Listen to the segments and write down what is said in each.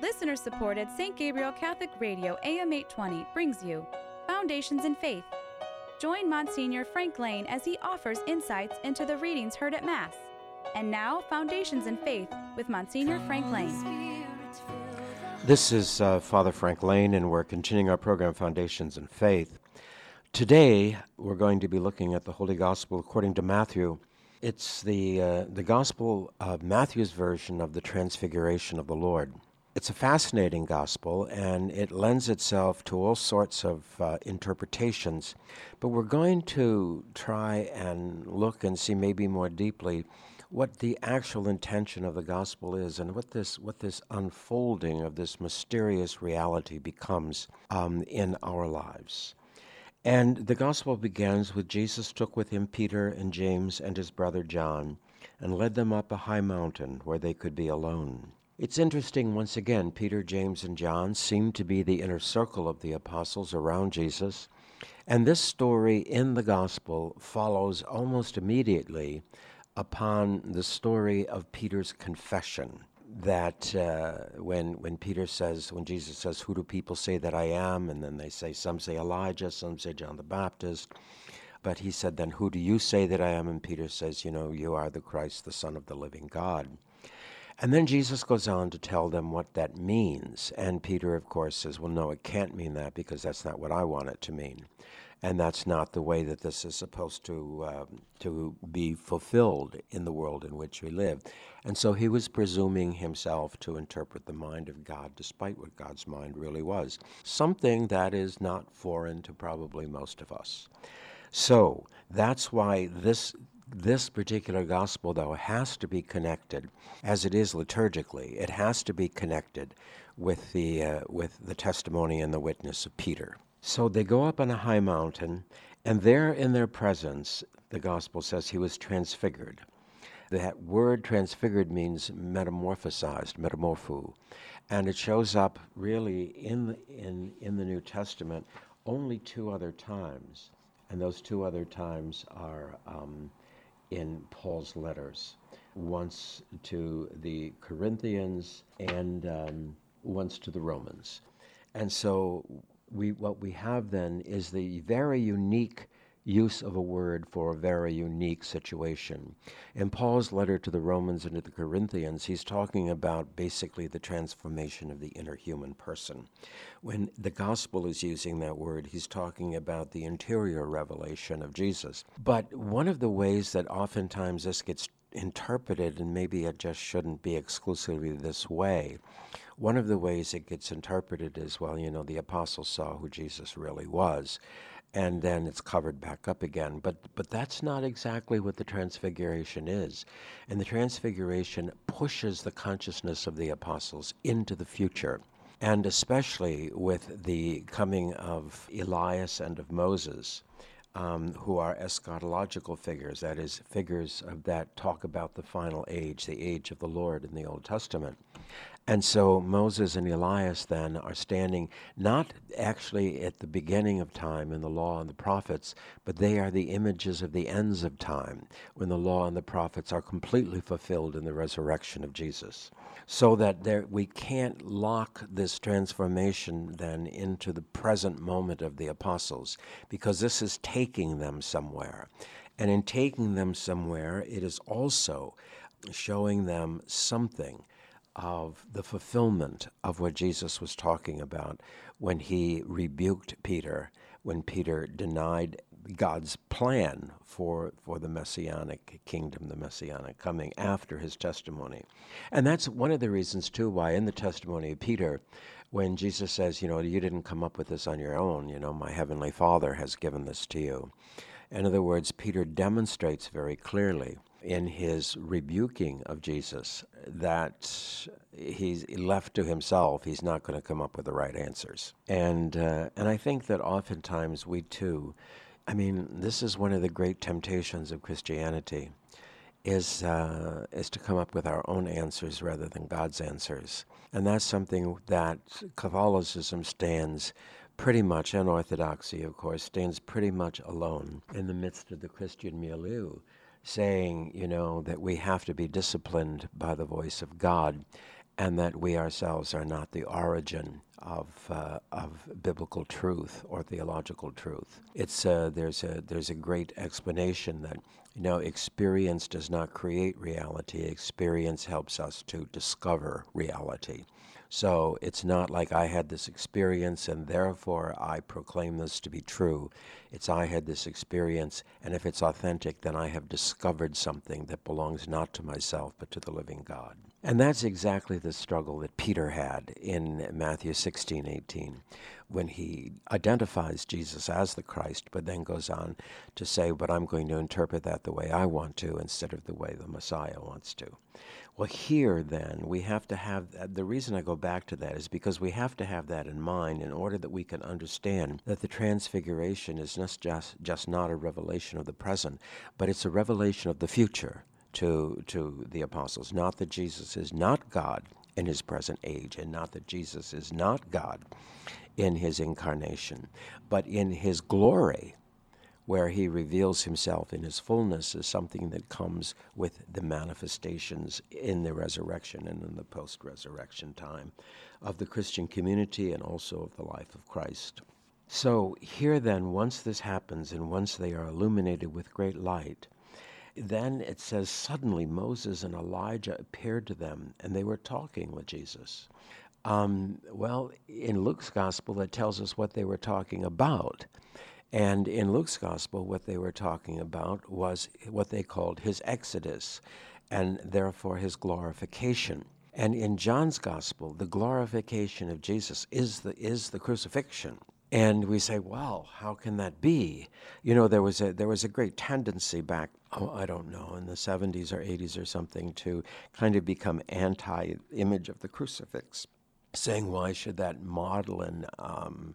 Listener supported St. Gabriel Catholic Radio AM 820 brings you Foundations in Faith. Join Monsignor Frank Lane as he offers insights into the readings heard at Mass. And now, Foundations in Faith with Monsignor Frank Lane. This is uh, Father Frank Lane, and we're continuing our program, Foundations in Faith. Today, we're going to be looking at the Holy Gospel according to Matthew. It's the, uh, the Gospel of Matthew's version of the Transfiguration of the Lord. It's a fascinating gospel and it lends itself to all sorts of uh, interpretations. But we're going to try and look and see maybe more deeply what the actual intention of the gospel is and what this, what this unfolding of this mysterious reality becomes um, in our lives. And the gospel begins with Jesus took with him Peter and James and his brother John and led them up a high mountain where they could be alone. It's interesting, once again, Peter, James, and John seem to be the inner circle of the apostles around Jesus. And this story in the gospel follows almost immediately upon the story of Peter's confession. That uh, when, when Peter says, when Jesus says, Who do people say that I am? And then they say, Some say Elijah, some say John the Baptist. But he said, Then who do you say that I am? And Peter says, You know, you are the Christ, the Son of the living God. And then Jesus goes on to tell them what that means. And Peter, of course, says, Well, no, it can't mean that because that's not what I want it to mean. And that's not the way that this is supposed to, uh, to be fulfilled in the world in which we live. And so he was presuming himself to interpret the mind of God, despite what God's mind really was. Something that is not foreign to probably most of us. So that's why this this particular gospel, though, has to be connected, as it is liturgically, it has to be connected with the, uh, with the testimony and the witness of Peter. So they go up on a high mountain, and there in their presence, the gospel says he was transfigured. That word transfigured means metamorphosized, metamorpho. And it shows up really in in, in the New Testament only two other times. And those two other times are um, in Paul's letters, once to the Corinthians and um, once to the Romans. And so we, what we have then is the very unique use of a word for a very unique situation. In Paul's letter to the Romans and to the Corinthians, he's talking about basically the transformation of the inner human person. When the gospel is using that word, he's talking about the interior revelation of Jesus. But one of the ways that oftentimes this gets interpreted, and maybe it just shouldn't be exclusively this way, one of the ways it gets interpreted is well, you know, the apostles saw who Jesus really was and then it's covered back up again. But but that's not exactly what the transfiguration is. And the transfiguration pushes the consciousness of the apostles into the future. And especially with the coming of Elias and of Moses, um, who are eschatological figures, that is, figures of that talk about the final age, the age of the Lord in the Old Testament. And so Moses and Elias then are standing not actually at the beginning of time in the law and the prophets, but they are the images of the ends of time when the law and the prophets are completely fulfilled in the resurrection of Jesus. So that there, we can't lock this transformation then into the present moment of the apostles, because this is taking them somewhere. And in taking them somewhere, it is also showing them something of the fulfillment of what Jesus was talking about when he rebuked Peter, when Peter denied God's plan for, for the messianic kingdom, the messianic coming after his testimony. And that's one of the reasons, too, why in the testimony of Peter, when Jesus says, You know, you didn't come up with this on your own, you know, my heavenly Father has given this to you. In other words, Peter demonstrates very clearly in his rebuking of Jesus that he's left to himself, he's not going to come up with the right answers. And, uh, and I think that oftentimes we too, I mean, this is one of the great temptations of Christianity. Is, uh, is to come up with our own answers rather than God's answers. And that's something that Catholicism stands pretty much, and Orthodoxy, of course, stands pretty much alone in the midst of the Christian milieu saying, you know, that we have to be disciplined by the voice of God. and that we ourselves are not the origin of, uh, of biblical truth or theological truth. It's, uh, there's, a, there's a great explanation that you know, experience does not create reality, experience helps us to discover reality. So it's not like I had this experience and therefore I proclaim this to be true. It's I had this experience, and if it's authentic, then I have discovered something that belongs not to myself but to the living God. And that's exactly the struggle that Peter had in Matthew 16 18, when he identifies Jesus as the Christ, but then goes on to say, But I'm going to interpret that the way I want to instead of the way the Messiah wants to. Well, here then, we have to have that. The reason I go back to that is because we have to have that in mind in order that we can understand that the transfiguration is not just, just not a revelation of the present, but it's a revelation of the future to, to the apostles. Not that Jesus is not God in his present age, and not that Jesus is not God in his incarnation, but in his glory where he reveals himself in his fullness is something that comes with the manifestations in the resurrection and in the post resurrection time of the Christian community and also of the life of Christ. So, here then, once this happens and once they are illuminated with great light, then it says, suddenly Moses and Elijah appeared to them and they were talking with Jesus. Um, well, in Luke's gospel, it tells us what they were talking about. And in Luke's gospel, what they were talking about was what they called his exodus and therefore his glorification. And in John's gospel, the glorification of Jesus is the, is the crucifixion. And we say, well, how can that be? You know, there was a there was a great tendency back, oh, I don't know, in the 70s or 80s or something, to kind of become anti-image of the crucifix, saying why should that maudlin um,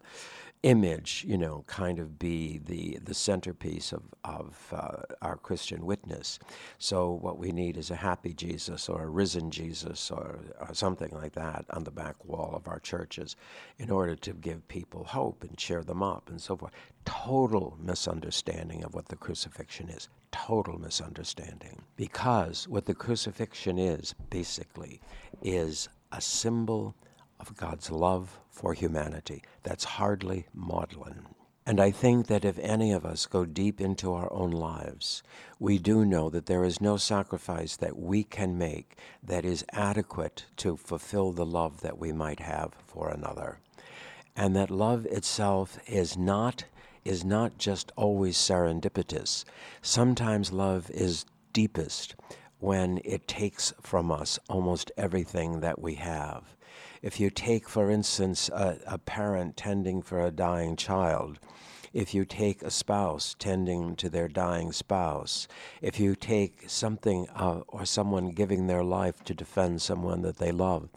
image, you know, kind of be the, the centerpiece of, of uh, our Christian witness. So, what we need is a happy Jesus or a risen Jesus or, or, something like that on the back wall of our churches in order to give people hope and cheer them up and so forth. Total misunderstanding of what the crucifixion is. Total misunderstanding. Because what the crucifixion is, basically, is a symbol of God's love for humanity. That's hardly maudlin. And I think that if any of us go deep into our own lives, we do know that there is no sacrifice that we can make that is adequate to fulfill the love that we might have for another. And that love itself is not is not just always serendipitous. Sometimes love is deepest when it takes from us almost everything that we have. If you take, for instance, a, a parent tending for a dying child, if you take a spouse tending to their dying spouse, if you take something uh, or someone giving their life to defend someone that they love,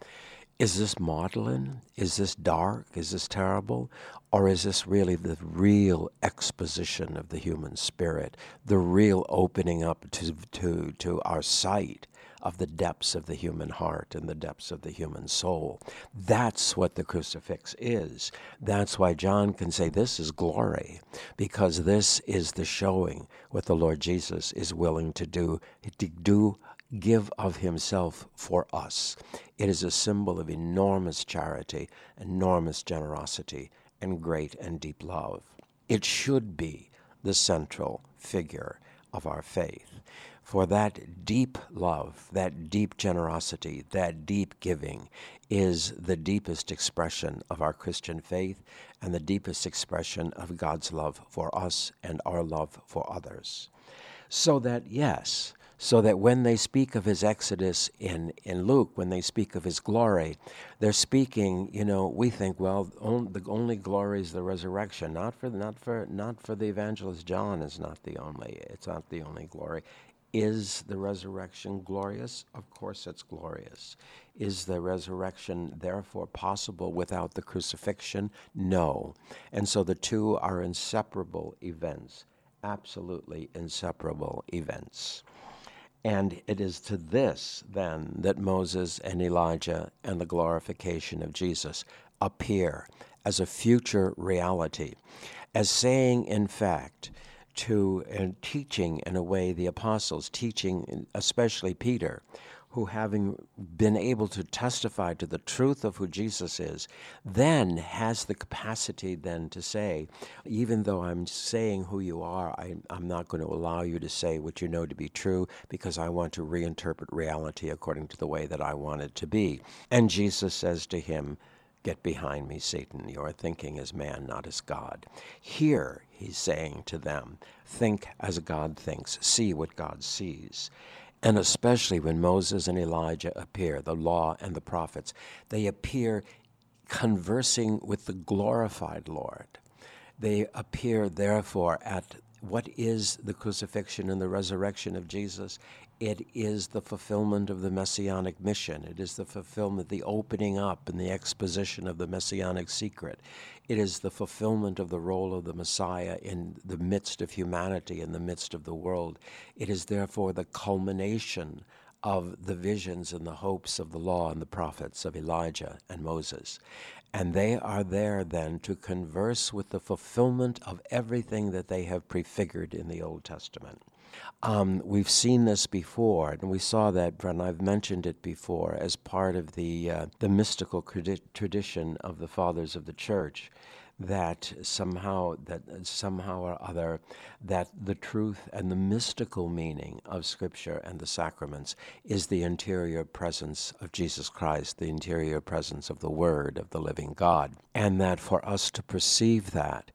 is this maudlin? Is this dark? Is this terrible? Or is this really the real exposition of the human spirit, the real opening up to, to, to our sight of the depths of the human heart and the depths of the human soul. That's what the crucifix is. That's why John can say this is glory, because this is the showing what the Lord Jesus is willing to do, to do give of himself for us. It is a symbol of enormous charity, enormous generosity, and great and deep love. It should be the central figure of our faith. For that deep love, that deep generosity, that deep giving is the deepest expression of our Christian faith and the deepest expression of God's love for us and our love for others. So that, yes, so that when they speak of his exodus in, in Luke, when they speak of his glory, they're speaking, you know, we think, well, on, the only glory is the resurrection. Not for, not, for, not for the evangelist John is not the only, it's not the only glory. Is the resurrection glorious? Of course it's glorious. Is the resurrection therefore possible without the crucifixion? No. And so the two are inseparable events, absolutely inseparable events. And it is to this, then, that Moses and Elijah and the glorification of Jesus appear as a future reality, as saying, in fact, to and teaching in a way the apostles, teaching especially Peter, who, having been able to testify to the truth of who Jesus is, then has the capacity then to say, even though I'm saying who you are, I, am not going to allow you to say what you know to be true because I want to reinterpret reality according to the way that I want it to be. And Jesus says to him, Get behind me, Satan. You are thinking as man, not as God. Here, he's saying to them, think as God thinks, see what God sees. And especially when Moses and Elijah appear, the law and the prophets, they appear conversing with the glorified Lord. They appear, therefore, at what is the crucifixion and the resurrection of Jesus? It is the fulfillment of the messianic mission. It is the fulfillment, the opening up and the exposition of the messianic secret. It is the fulfillment of the role of the Messiah in the midst of humanity, in the midst of the world. It is therefore the culmination of the visions and the hopes of the law and the prophets of Elijah and Moses. And they are there then to converse with the fulfillment of everything that they have prefigured in the Old Testament. Um, we've seen this before, and we saw that, and I've mentioned it before, as part of the uh, the mystical tradition of the fathers of the church, that somehow that somehow or other that the truth and the mystical meaning of Scripture and the sacraments is the interior presence of Jesus Christ, the interior presence of the Word of the living God, and that for us to perceive that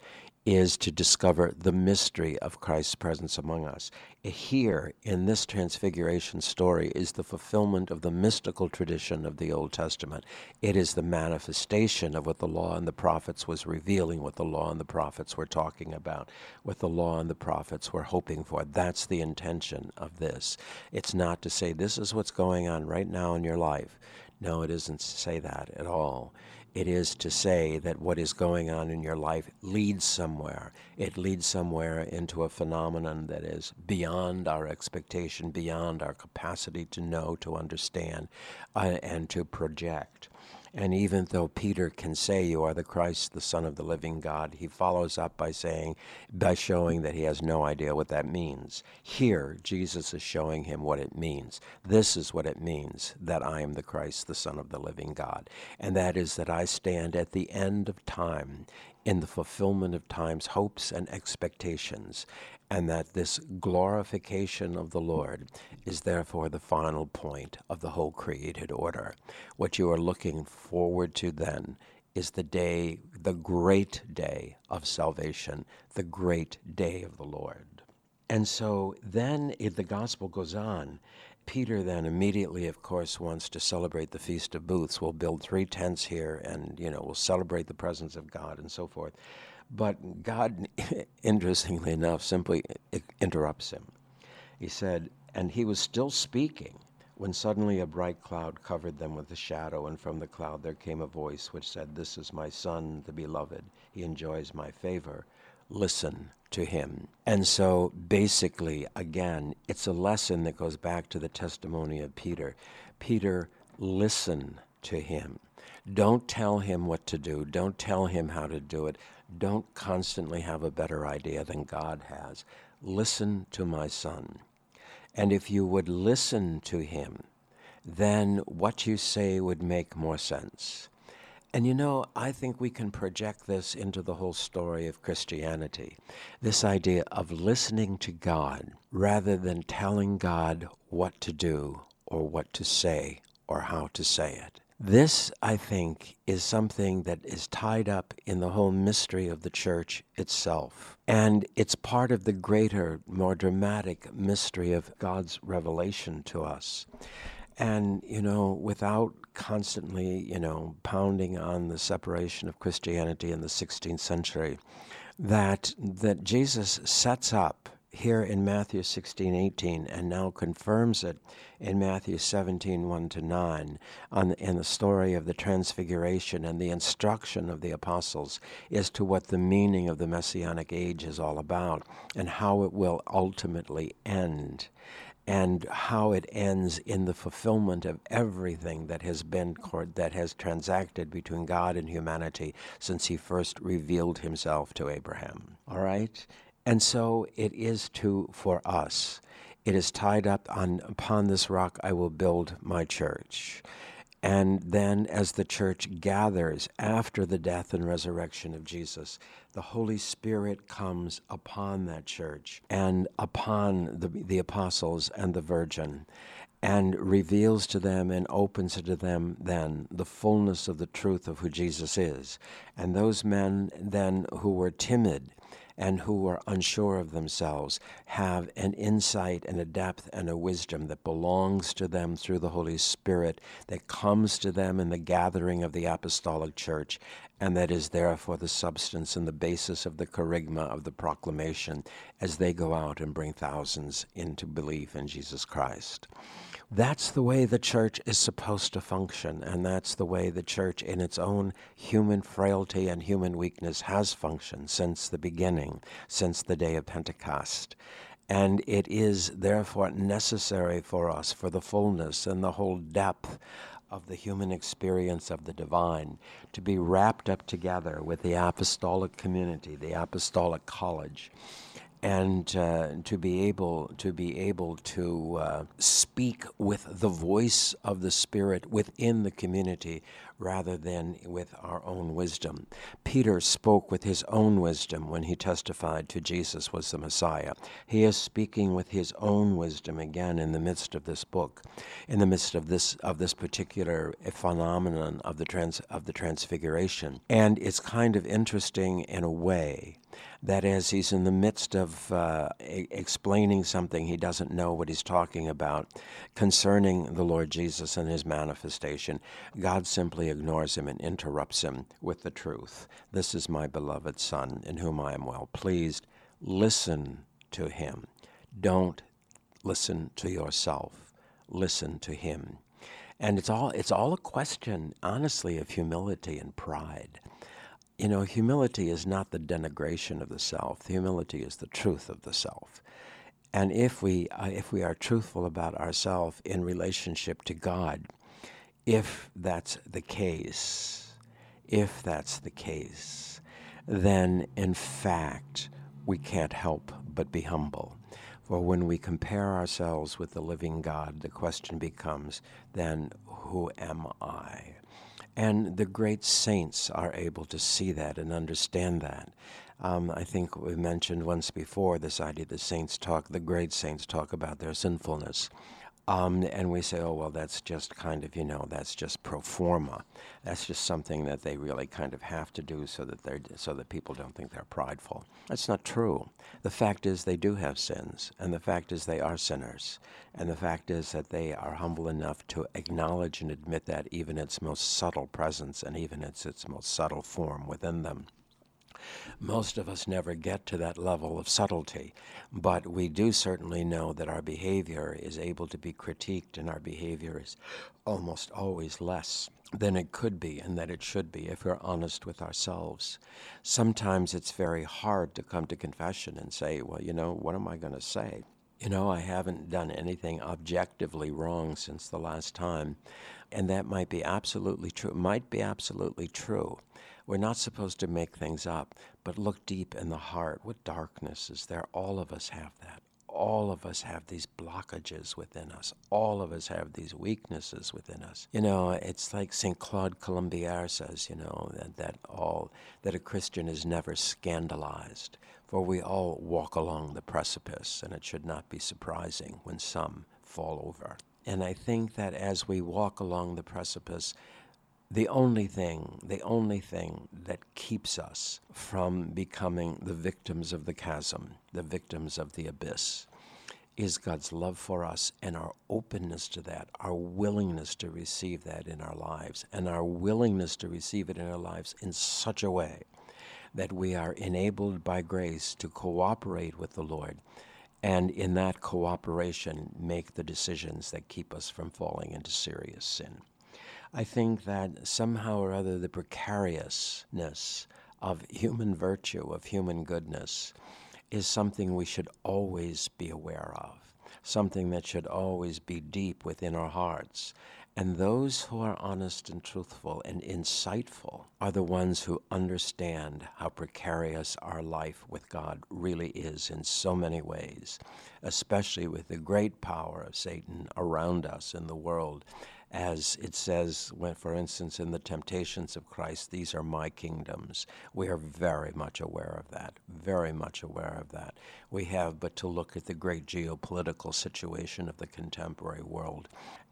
is to discover the mystery of Christ's presence among us. Here, in this transfiguration story, is the fulfillment of the mystical tradition of the Old Testament. It is the manifestation of what the law and the prophets was revealing, what the law and the prophets were talking about, what the law and the prophets were hoping for. That's the intention of this. It's not to say this is what's going on right now in your life. No, it isn't to say that at all it is to say that what is going on in your life leads somewhere. It leads somewhere into a phenomenon that is beyond our expectation, beyond our capacity to know, to understand, uh, and to project. And even though Peter can say, You are the Christ, the Son of the living God, he follows up by saying, by showing that he has no idea what that means. Here, Jesus is showing him what it means. This is what it means that I am the Christ, the Son of the living God. And that is that I stand at the end of time in the fulfillment of time's hopes and expectations and that this glorification of the Lord is therefore the final point of the whole created order. What you are looking forward to then is the day, the great day of salvation, the great day of the Lord. And so then if the gospel goes on. Peter then immediately, of course, wants to celebrate the Feast of Booths. We'll build three tents here and, you know, we'll celebrate the presence of God and so forth. But God, interestingly enough, simply interrupts him. He said, And he was still speaking when suddenly a bright cloud covered them with a shadow, and from the cloud there came a voice which said, This is my Son, the beloved. He enjoys my favor. Listen to him. And so basically, again, it's a lesson that goes back to the testimony of Peter. Peter, listen to him. Don't tell him what to do. Don't tell him how to do it. Don't constantly have a better idea than God has. Listen to my son. And if you would listen to him, then what you say would make more sense. And you know, I think we can project this into the whole story of Christianity. This idea of listening to God rather than telling God what to do or what to say or how to say it. This, I think, is something that is tied up in the whole mystery of the church itself. And it's part of the greater, more dramatic mystery of God's revelation to us. And, you know, without constantly, you know, pounding on the separation of Christianity in the 16th century, that, that Jesus sets up here in Matthew 16, 18, and now confirms it in Matthew 17, 1 to 9, on, in the story of the Transfiguration and the instruction of the apostles as to what the meaning of the Messianic age is all about and how it will ultimately end and how it ends in the fulfillment of everything that has been that has transacted between God and humanity since he first revealed himself to Abraham all right and so it is too for us. It is tied up on upon this rock I will build my church. And then, as the church gathers after the death and resurrection of Jesus, the Holy Spirit comes upon that church and upon the, the apostles and the Virgin and reveals to them and opens to them then the fullness of the truth of who Jesus is. And those men then who were timid and who are unsure of themselves have an insight and a depth and a wisdom that belongs to them through the Holy Spirit, that comes to them in the gathering of the apostolic church, and that is therefore the substance and the basis of the kerygma of the proclamation as they go out and bring thousands into belief in Jesus Christ. That's the way the church is supposed to function, and that's the way the church, in its own human frailty and human weakness, has functioned since the beginning, since the day of Pentecost. And it is therefore necessary for us, for the fullness and the whole depth of the human experience of the divine, to be wrapped up together with the apostolic community, the apostolic college and uh, to be able to be able to uh, speak with the voice of the Spirit within the community rather than with our own wisdom. Peter spoke with his own wisdom when he testified to Jesus was the Messiah. He is speaking with his own wisdom again in the midst of this book, in the midst of this of this particular phenomenon of the trans of the transfiguration. And it's kind of interesting in a way that as he's in the midst of uh, e- explaining something he doesn't know what he's talking about concerning the Lord Jesus and his manifestation, God simply ignores him and interrupts him with the truth. This is my beloved Son, in whom I am well pleased. Listen to him. Don't listen to yourself. Listen to him. And it's all it's all a question, honestly, of humility and pride you know, humility is not the denigration of the self. Humility is the truth of the self. And if we, uh, if we are truthful about ourselves in relationship to God, if that's the case, if that's the case, then in fact we can't help but be humble. For when we compare ourselves with the living God, the question becomes then, who am I? And the great saints are able to see that and understand that. Um, I think we mentioned once before this idea the saints talk, the great saints talk about their sinfulness. Um, and we say, oh, well, that's just kind of, you know, that's just pro forma. That's just something that they really kind of have to do so that they're so that people don't think they're prideful. That's not true. The fact is they do have sins, and the fact is they are sinners, and the fact is that they are humble enough to acknowledge and admit that even its most subtle presence and even its its most subtle form within them. Most of us never get to that level of subtlety, but we do certainly know that our behavior is able to be critiqued and our behavior is almost always less than it could be and that it should be if we're honest with ourselves. Sometimes it's very hard to come to confession and say, well, you know, what am I going to say? You know, I haven't done anything objectively wrong since the last time. And that might be absolutely true. Might be absolutely true. We're not supposed to make things up, but look deep in the heart. What darkness is there? All of us have that. All of us have these blockages within us. All of us have these weaknesses within us. You know, it's like St. Claude Colombière says, you know, that, that all that a Christian is never scandalized, for we all walk along the precipice, and it should not be surprising when some fall over. And I think that as we walk along the precipice, the only thing, the only thing that keeps us from becoming the victims of the chasm, the victims of the abyss, is God's love for us and our openness to that, our willingness to receive that in our lives, and our willingness to receive it in our lives in such a way that we are enabled by grace to cooperate with the Lord and in that cooperation make the decisions that keep us from falling into serious sin. I think that somehow or other the precariousness of human virtue, of human goodness, is something we should always be aware of, something that should always be deep within our hearts. And those who are honest and truthful and insightful are the ones who understand how precarious our life with God really is in so many ways, especially with the great power of Satan around us in the world. As it says, when, for instance, in the temptations of Christ, these are my kingdoms. We are very much aware of that, very much aware of that. We have but to look at the great geopolitical situation of the contemporary world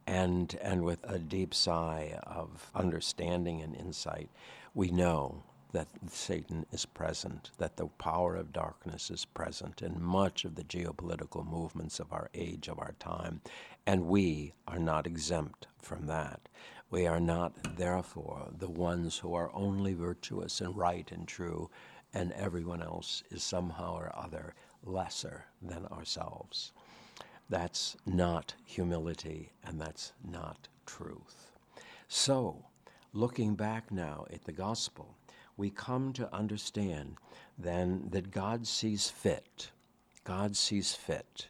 and, and with a deep sigh of understanding and insight, we know that Satan is present, that the power of darkness is present in much of the geopolitical movements of our age, of our time, and we are not exempt from that. We are not, therefore, the ones who are only virtuous and right and true, and everyone else is somehow or other lesser than ourselves. That's not humility and that's not truth. So, looking back now at the gospel, we come to understand then that God sees fit, God sees fit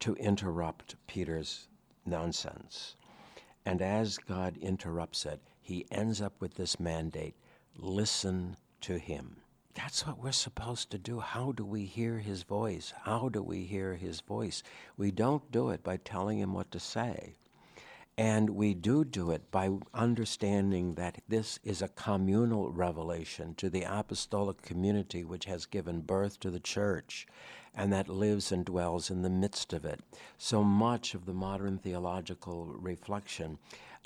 to interrupt Peter's nonsense. And as God interrupts it, he ends up with this mandate listen to him. That's what we're supposed to do. How do we hear his voice? How do we hear his voice? We don't do it by telling him what to say. And we do do it by understanding that this is a communal revelation to the apostolic community which has given birth to the church and that lives and dwells in the midst of it. So much of the modern theological reflection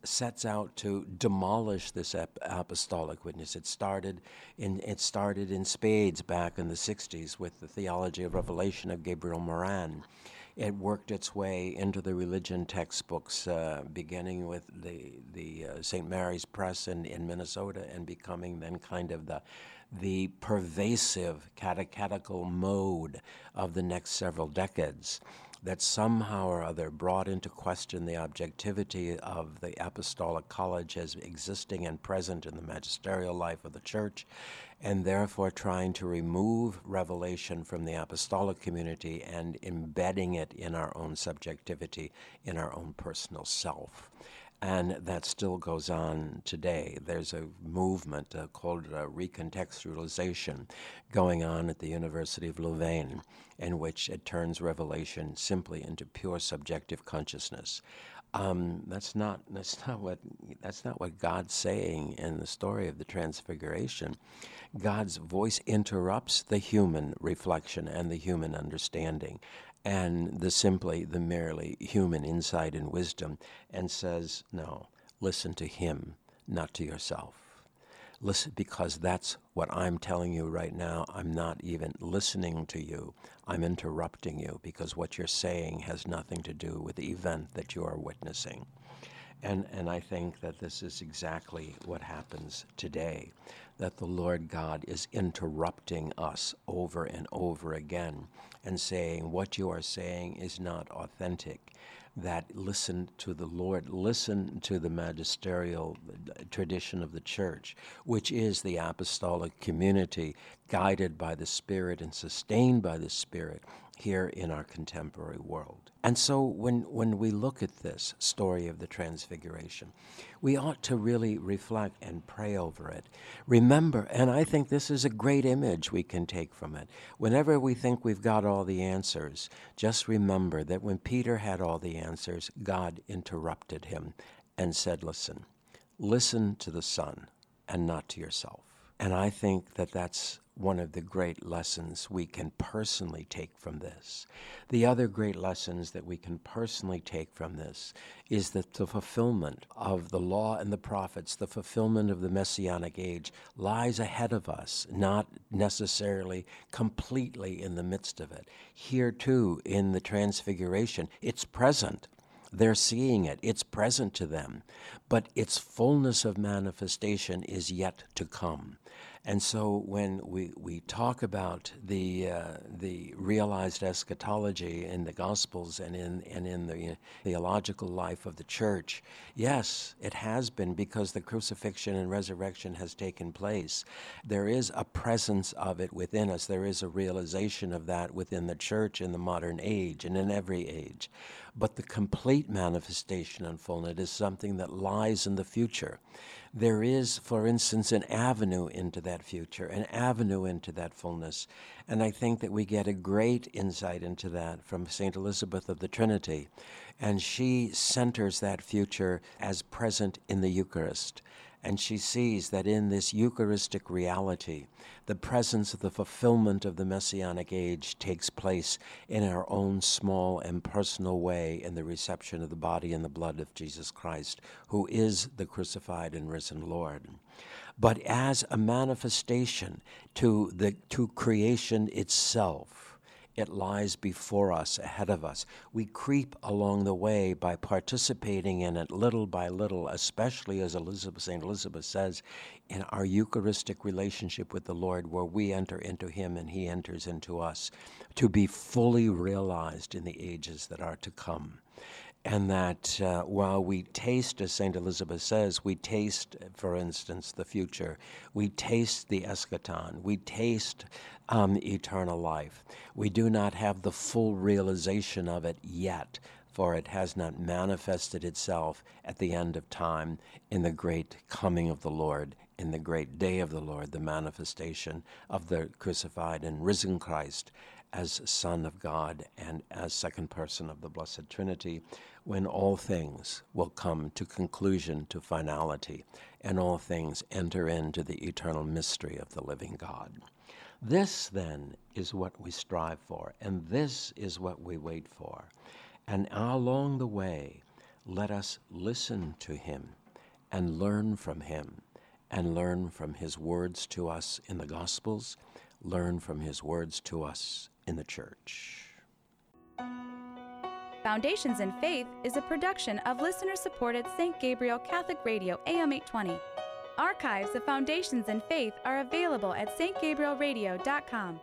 sets out to demolish this ap- apostolic witness. It started in it started in spades back in the 60s with the theology of revelation of Gabriel Moran. It worked its way into the religion textbooks, uh, beginning with the the uh, St. Mary's Press in, in Minnesota, and becoming then kind of the the pervasive catechetical mode of the next several decades that somehow or other brought into question the objectivity of the apostolic college as existing and present in the magisterial life of the church, and therefore trying to remove revelation from the apostolic community and embedding it in our own subjectivity, in our own personal self. And that still goes on today. There's a movement uh, called uh, recontextualization going on at the University of Louvain, in which it turns revelation simply into pure subjective consciousness. Um, that's not that's not what that's not what God's saying in the story of the Transfiguration. God's voice interrupts the human reflection and the human understanding and the simply, the merely human insight and wisdom, and says, No, listen to him, not to yourself. Listen, because that's what I'm telling you right now. I'm not even listening to you. I'm interrupting you because what you're saying has nothing to do with the event that you are witnessing. And, and I think that this is exactly what happens today that the Lord God is interrupting us over and over again and saying, What you are saying is not authentic. That listen to the Lord, listen to the magisterial uh, tradition of the church, which is the apostolic community guided by the Spirit and sustained by the Spirit here in our contemporary world. And so when, when we look at this story of the Transfiguration, we ought to really reflect and pray over it. Remember, and I think this is a great image we can take from it. Whenever we think we've got all the answers, just remember that when Peter had all the answers, God interrupted him and said, Listen, listen to the Son and not to yourself. And I think that that's one of the great lessons we can personally take from this. The other great lessons that we can personally take from this is that the fulfillment of the law and the prophets, the fulfillment of the messianic age, lies ahead of us, not necessarily completely in the midst of it. Here, too, in the Transfiguration, it's present. They're seeing it, it's present to them, but its fullness of manifestation is yet to come. And so when we, we talk about the, uh, the realized eschatology in the Gospels and in, and in the theological life of the church, yes, it has been because the crucifixion and resurrection has taken place. There is a presence of it within us, there is a realization of that within the church in the modern age and in every age. But the complete manifestation and fullness is something that lies in the future. There is, for instance, an avenue into that future, an avenue into that fullness. And I think that we get a great insight into that from St. Elizabeth of the Trinity. And she centers that future as present in the Eucharist and she sees that in this Eucharistic reality, the presence of the fulfillment of the Messianic age takes place in our own small and personal way in the reception of the body and the blood of Jesus Christ, who is the crucified and risen Lord. But as a manifestation to, the, to creation itself, it lies before us, ahead of us. We creep along the way by participating in it little by little, especially as Elizabeth, St. Elizabeth says, in our Eucharistic relationship with the Lord, where we enter into Him and He enters into us, to be fully realized in the ages that are to come and that uh, while we taste, as St. Elizabeth says, we taste, for instance, the future, we taste the eschaton, we taste um, eternal life. We do not have the full realization of it yet, for it has not manifested itself at the end of time in the great coming of the Lord, in the great day of the Lord, the manifestation of the crucified and risen Christ as Son of God and as second person of the Blessed Trinity, when all things will come to conclusion, to finality, and all things enter into the eternal mystery of the living God. This, then, is what we strive for, and this is what we wait for. And along the way, let us listen to Him and learn from Him, and learn from His words to us in the Gospels, learn from His words to us in the Church. Foundations in Faith is a production of listener supported St. Gabriel Catholic Radio AM 820. Archives of Foundations in Faith are available at stgabrielradio.com.